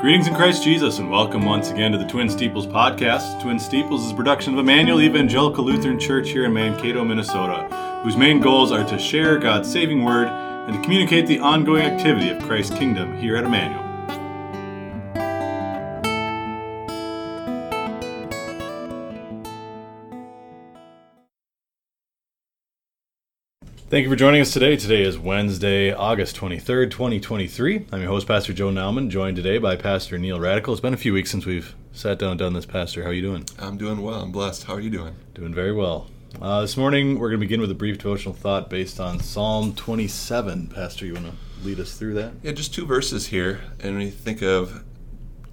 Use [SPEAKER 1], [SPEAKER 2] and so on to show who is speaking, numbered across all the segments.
[SPEAKER 1] Greetings in Christ Jesus, and welcome once again to the Twin Steeples podcast. Twin Steeples is a production of Emmanuel Evangelical Lutheran Church here in Mankato, Minnesota, whose main goals are to share God's saving word and to communicate the ongoing activity of Christ's kingdom here at Emmanuel. Thank you for joining us today. Today is Wednesday, August 23rd, 2023. I'm your host, Pastor Joe Nauman, joined today by Pastor Neil Radichel. It's been a few weeks since we've sat down and done this, Pastor. How are you doing?
[SPEAKER 2] I'm doing well. I'm blessed. How are you doing?
[SPEAKER 1] Doing very well. Uh, this morning, we're going to begin with a brief devotional thought based on Psalm 27. Pastor, you want to lead us through that?
[SPEAKER 2] Yeah, just two verses here. And when you think of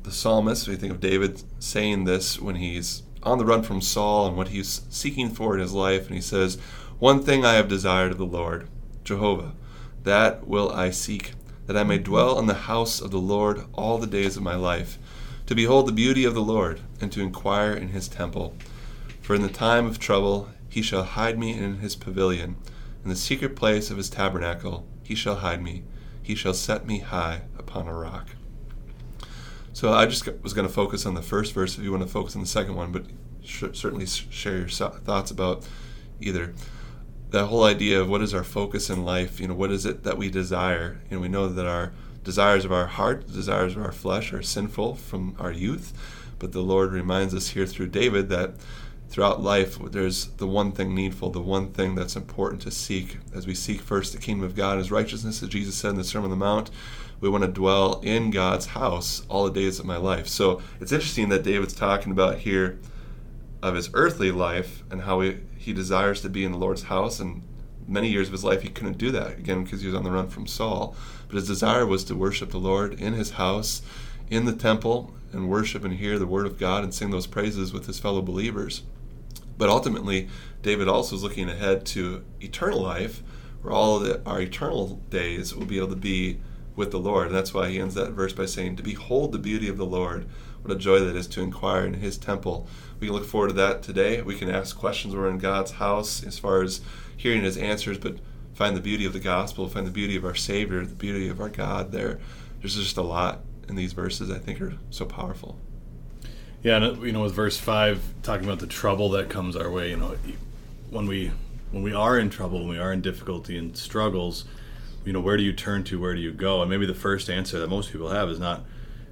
[SPEAKER 2] the psalmist, when you think of David saying this when he's on the run from Saul and what he's seeking for in his life, and he says, one thing I have desired of the Lord, Jehovah, that will I seek, that I may dwell in the house of the Lord all the days of my life, to behold the beauty of the Lord, and to inquire in his temple. For in the time of trouble he shall hide me in his pavilion, in the secret place of his tabernacle he shall hide me, he shall set me high upon a rock. So I just was going to focus on the first verse if you want to focus on the second one, but certainly share your thoughts about either that whole idea of what is our focus in life, you know, what is it that we desire? Know, we know that our desires of our heart, desires of our flesh are sinful from our youth, but the Lord reminds us here through David that throughout life there's the one thing needful, the one thing that's important to seek. As we seek first the kingdom of God and his righteousness, as Jesus said in the Sermon on the Mount, we want to dwell in God's house all the days of my life. So it's interesting that David's talking about here of his earthly life and how he, he desires to be in the Lord's house. And many years of his life, he couldn't do that, again, because he was on the run from Saul. But his desire was to worship the Lord in his house, in the temple, and worship and hear the word of God and sing those praises with his fellow believers. But ultimately, David also is looking ahead to eternal life, where all the, our eternal days will be able to be with the Lord. And that's why he ends that verse by saying, To behold the beauty of the Lord. What a joy that is to inquire in his temple. We can look forward to that today. We can ask questions. We're in God's house as far as hearing his answers, but find the beauty of the gospel, find the beauty of our Savior, the beauty of our God there. There's just a lot in these verses I think are so powerful.
[SPEAKER 1] Yeah, and uh, you know, with verse five talking about the trouble that comes our way, you know, when we when we are in trouble, when we are in difficulty and struggles, you know, where do you turn to? Where do you go? And maybe the first answer that most people have is not,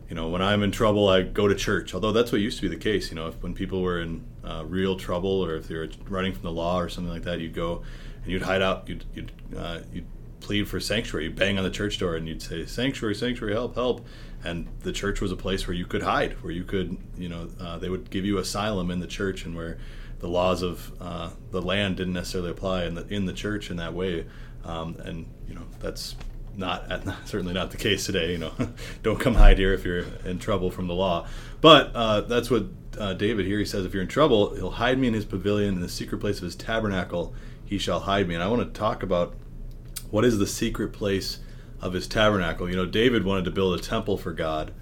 [SPEAKER 1] you know, when I'm in trouble, I go to church. Although that's what used to be the case. You know, if when people were in uh, real trouble or if they were running from the law or something like that, you'd go and you'd hide out. You'd you'd uh, you'd plead for sanctuary. You'd bang on the church door and you'd say, "Sanctuary, sanctuary, help, help!" And the church was a place where you could hide, where you could, you know, uh, they would give you asylum in the church, and where the laws of uh, the land didn't necessarily apply in the in the church in that way. Um, and you know that's not certainly not the case today. You know, don't come hide here if you're in trouble from the law. But uh, that's what uh, David here he says: if you're in trouble, he'll hide me in his pavilion, in the secret place of his tabernacle, he shall hide me. And I want to talk about what is the secret place of his tabernacle. You know, David wanted to build a temple for God,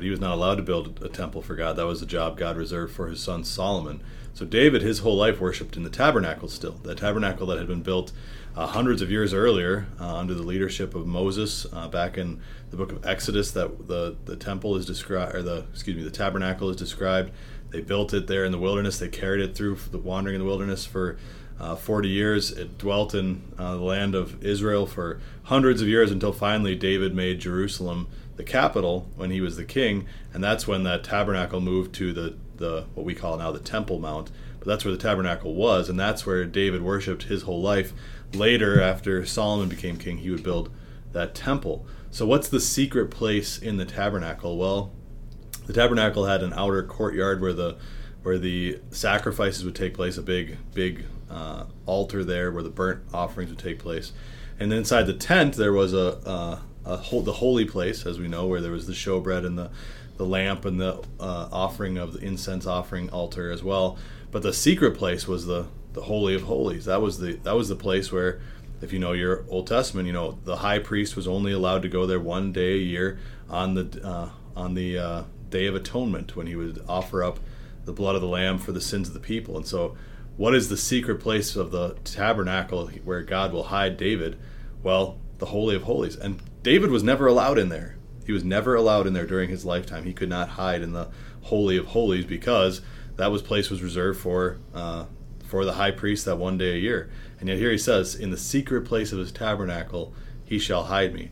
[SPEAKER 1] but he was not allowed to build a temple for God. That was the job God reserved for his son Solomon. So David, his whole life, worshipped in the tabernacle still, the tabernacle that had been built uh, hundreds of years earlier uh, under the leadership of Moses uh, back in the book of Exodus that the, the temple is described or the excuse me the tabernacle is described they built it there in the wilderness they carried it through the wandering in the wilderness for uh, 40 years it dwelt in uh, the land of Israel for hundreds of years until finally David made Jerusalem the capital when he was the king and that's when that tabernacle moved to the the what we call now the temple mount but that's where the tabernacle was and that's where David worshiped his whole life later, after Solomon became king, he would build that temple. So, what's the secret place in the tabernacle? Well, the tabernacle had an outer courtyard where the where the sacrifices would take place, a big big uh, altar there where the burnt offerings would take place, and inside the tent there was a, a, a whole, the holy place, as we know, where there was the showbread and the the lamp and the uh, offering of the incense offering altar as well. But the secret place was the the holy of holies. That was the that was the place where, if you know your Old Testament, you know the high priest was only allowed to go there one day a year on the uh, on the uh, day of atonement when he would offer up the blood of the lamb for the sins of the people. And so, what is the secret place of the tabernacle where God will hide David? Well, the holy of holies. And David was never allowed in there. He was never allowed in there during his lifetime. He could not hide in the holy of holies because that was place was reserved for uh, for the high priest that one day a year. And yet here he says, "In the secret place of his tabernacle, he shall hide me."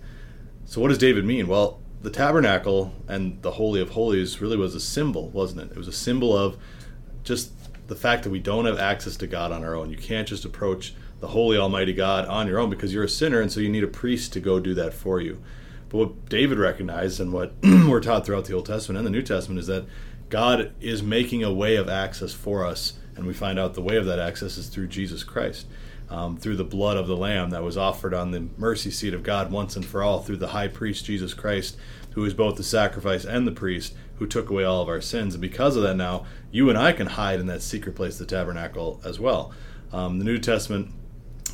[SPEAKER 1] So what does David mean? Well, the tabernacle and the holy of holies really was a symbol, wasn't it? It was a symbol of just the fact that we don't have access to God on our own. You can't just approach the holy almighty God on your own because you're a sinner and so you need a priest to go do that for you. But what David recognized and what we're taught throughout the Old Testament and the New Testament is that God is making a way of access for us, and we find out the way of that access is through Jesus Christ, um, through the blood of the Lamb that was offered on the mercy seat of God once and for all, through the high priest Jesus Christ, who is both the sacrifice and the priest, who took away all of our sins. And because of that, now you and I can hide in that secret place, the tabernacle, as well. Um, the New Testament,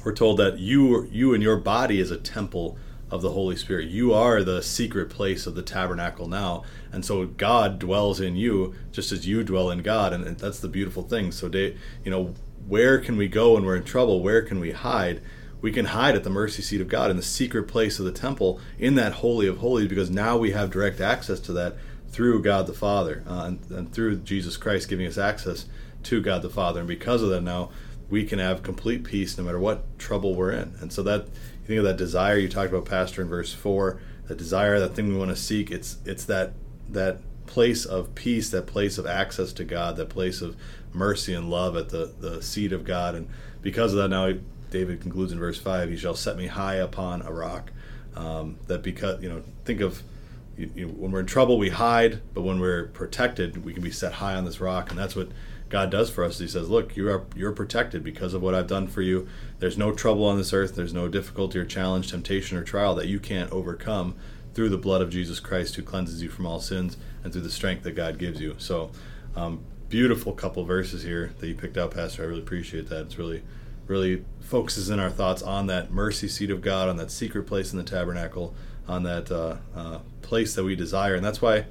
[SPEAKER 1] we're told that you, you and your body is a temple of the Holy Spirit. You are the secret place of the tabernacle now. And so God dwells in you just as you dwell in God. And that's the beautiful thing. So, you know, where can we go when we're in trouble? Where can we hide? We can hide at the mercy seat of God in the secret place of the temple in that Holy of Holies because now we have direct access to that through God the Father uh, and, and through Jesus Christ giving us access to God the Father. And because of that, now we can have complete peace no matter what trouble we're in. And so that you think of that desire you talked about, Pastor, in verse four, that desire, that thing we want to seek. It's it's that that place of peace, that place of access to God, that place of mercy and love at the the seat of God. And because of that, now David concludes in verse five, "He shall set me high upon a rock." Um, that because you know, think of you, you, when we're in trouble, we hide, but when we're protected, we can be set high on this rock, and that's what God does for us. He says, "Look, you are you're protected because of what I've done for you. There's no trouble on this earth. There's no difficulty or challenge, temptation or trial that you can't overcome through the blood of Jesus Christ, who cleanses you from all sins, and through the strength that God gives you." So, um, beautiful couple verses here that you picked out, Pastor. I really appreciate that. It's really, really focuses in our thoughts on that mercy seat of God, on that secret place in the tabernacle, on that uh, uh, place that we desire, and that's why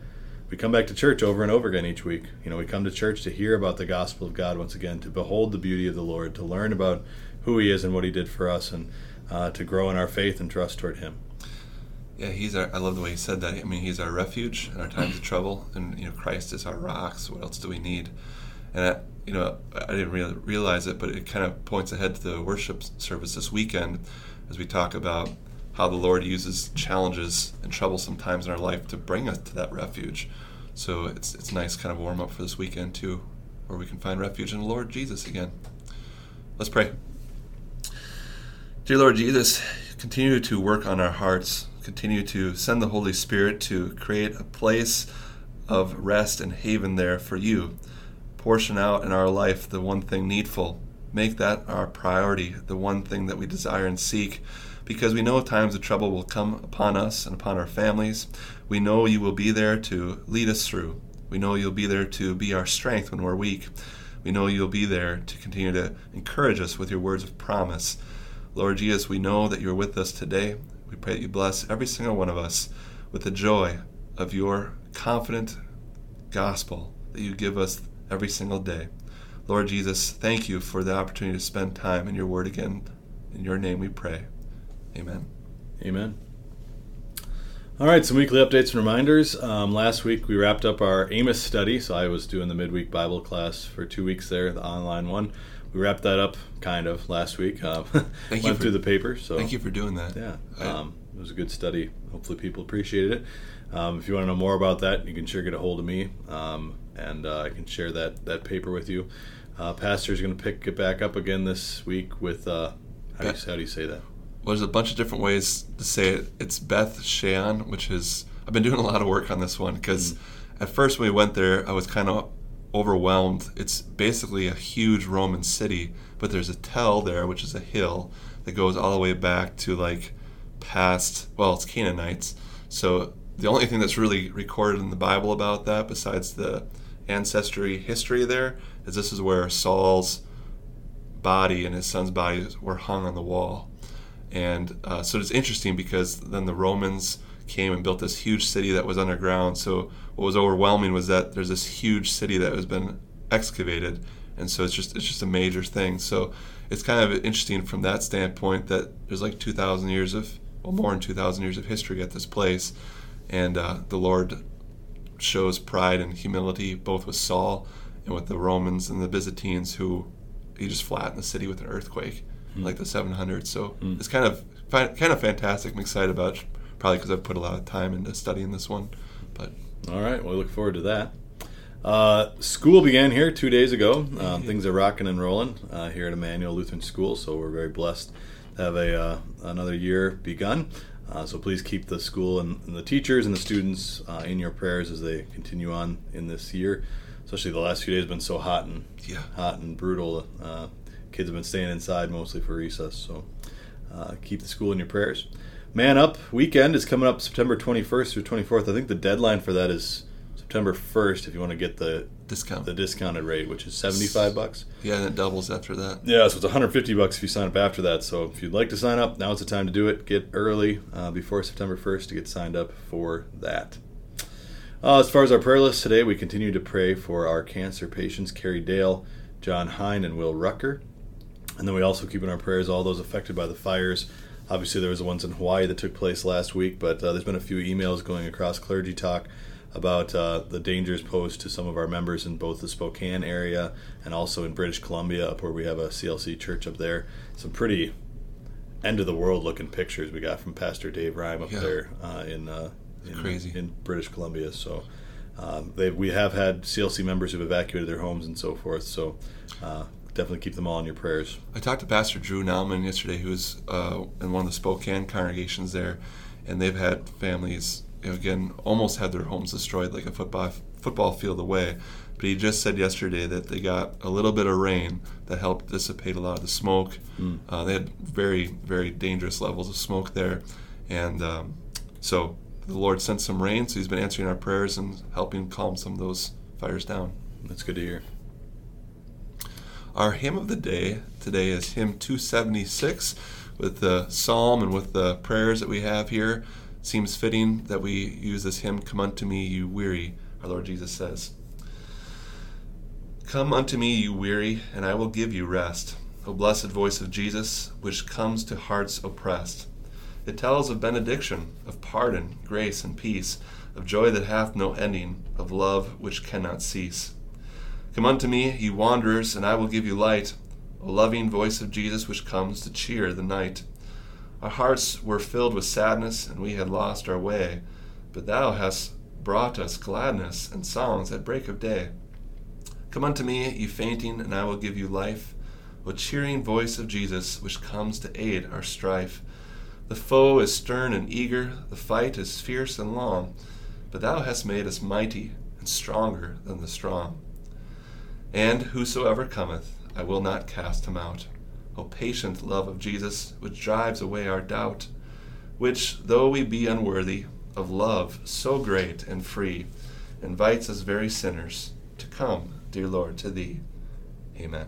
[SPEAKER 1] we come back to church over and over again each week. You know, we come to church to hear about the gospel of God once again, to behold the beauty of the Lord, to learn about who He is and what He did for us, and uh, to grow in our faith and trust toward Him.
[SPEAKER 2] Yeah, he's our. I love the way he said that. I mean, he's our refuge in our times of trouble, and you know, Christ is our rocks. What else do we need? And I, you know, I didn't really realize it, but it kind of points ahead to the worship service this weekend as we talk about how the Lord uses challenges and troublesome times in our life to bring us to that refuge. So it's it's nice kind of warm up for this weekend too, where we can find refuge in the Lord Jesus again. Let's pray. Dear Lord Jesus, continue to work on our hearts. Continue to send the Holy Spirit to create a place of rest and haven there for you. Portion out in our life the one thing needful. Make that our priority, the one thing that we desire and seek because we know times of trouble will come upon us and upon our families. We know you will be there to lead us through. We know you'll be there to be our strength when we're weak. We know you'll be there to continue to encourage us with your words of promise. Lord Jesus, we know that you're with us today. We pray that you bless every single one of us with the joy of your confident gospel that you give us every single day. Lord Jesus, thank you for the opportunity to spend time in your word again. In your name we pray. Amen.
[SPEAKER 1] Amen. All right, some weekly updates and reminders. Um, last week we wrapped up our Amos study, so I was doing the midweek Bible class for two weeks there, the online one. We wrapped that up kind of last week. Uh,
[SPEAKER 2] thank
[SPEAKER 1] went
[SPEAKER 2] you for,
[SPEAKER 1] through the paper. So
[SPEAKER 2] thank you for doing that.
[SPEAKER 1] Yeah, um, it was a good study. Hopefully, people appreciated it. Um, if you want to know more about that, you can sure get a hold of me, um, and uh, I can share that that paper with you. Uh, is going to pick it back up again this week with uh, how, do you, how do you say that?
[SPEAKER 2] Well, there's a bunch of different ways to say it. It's Beth Shean, which is I've been doing a lot of work on this one because mm. at first when we went there, I was kind of overwhelmed. It's basically a huge Roman city, but there's a tell there, which is a hill that goes all the way back to like past. Well, it's Canaanites. So the only thing that's really recorded in the Bible about that, besides the ancestry history there, is this is where Saul's body and his son's bodies were hung on the wall. And uh, so it's interesting because then the Romans came and built this huge city that was underground. So what was overwhelming was that there's this huge city that has been excavated, and so it's just it's just a major thing. So it's kind of interesting from that standpoint that there's like 2,000 years of well more than 2,000 years of history at this place, and uh, the Lord shows pride and humility both with Saul and with the Romans and the Byzantines who he just flattened the city with an earthquake mm. like the 700. So mm. it's kind of kind of fantastic. I'm excited about it, probably because I've put a lot of time into studying this one. But
[SPEAKER 1] all right, well, we look forward to that. Uh, school began here two days ago. Uh, things are rocking and rolling uh, here at Emmanuel Lutheran School, so we're very blessed to have a uh, another year begun. Uh, so please keep the school and, and, the teachers and the students uh, in your prayers as they continue on in this year. Especially the last few days have been so hot and
[SPEAKER 2] yeah.
[SPEAKER 1] hot and brutal. Kids have been staying inside mostly for recess, so keep the school in your prayers. Man Up weekend is coming up September 21st through 24th. I think the deadline for that is September 1st if you want to get the
[SPEAKER 2] discount
[SPEAKER 1] the discounted rate, which is 75 bucks.
[SPEAKER 2] Yeah, and it doubles after that.
[SPEAKER 1] Yeah, so it's 150 bucks if you sign up after that. So if you'd like to sign up, now's the time to do it. Get early uh, before September 1st to get signed up for that. Uh, as far as our prayer list today, we continue to pray for our cancer patients, Carrie Dahle, John Hein, and Will Roettger. And then we also keep in our prayers all those affected by the fires Obviously, there was the ones in Hawaii that took place last week, but uh, there's been a few emails going across Clergy Talk about uh, the dangers posed to some of our members in both the Spokane area and also in British Columbia, up where we have a CLC church up there. Some pretty end of the world looking pictures we got from Pastor Dave Reim up yeah. there uh, in, uh, in,
[SPEAKER 2] crazy
[SPEAKER 1] in British Columbia. So. Um, we have had CLC members who've evacuated their homes and so forth. So uh, definitely keep them all in your prayers.
[SPEAKER 2] I talked to Pastor Drew Nauman yesterday, who's uh, in one of the Spokane congregations there, and they've had families, you know, again, almost had their homes destroyed like a football football field away. But he just said yesterday that they got a little bit of rain that helped dissipate a lot of the smoke. Mm. Uh, they had very, very dangerous levels of smoke there, and um, so the Lord sent some rain. So He's been answering our prayers and helping calm some of those fires down.
[SPEAKER 1] That's good to hear.
[SPEAKER 2] Our hymn of the day today is hymn 276 with the psalm and with the prayers that we have here. Seems fitting that we use this hymn, Come unto me, you weary, our Lord Jesus says. Come unto me, you weary, and I will give you rest. O blessed voice of Jesus, which comes to hearts oppressed. It tells of benediction, of pardon, grace, and peace, of joy that hath no ending, of love which cannot cease. Come unto me, ye wanderers, and I will give you light, O loving voice of Jesus which comes to cheer the night. Our hearts were filled with sadness, and we had lost our way, but thou hast brought us gladness and songs at break of day. Come unto me, ye fainting, and I will give you life, O cheering voice of Jesus which comes to aid our strife. The foe is stern and eager, the fight is fierce and long, but thou hast made us mighty and stronger than the strong. And whosoever cometh, I will not cast him out. O patient love of Jesus, which drives away our doubt, which, though we be unworthy of love so great and free, invites us very sinners to come, dear Lord, to thee. Amen.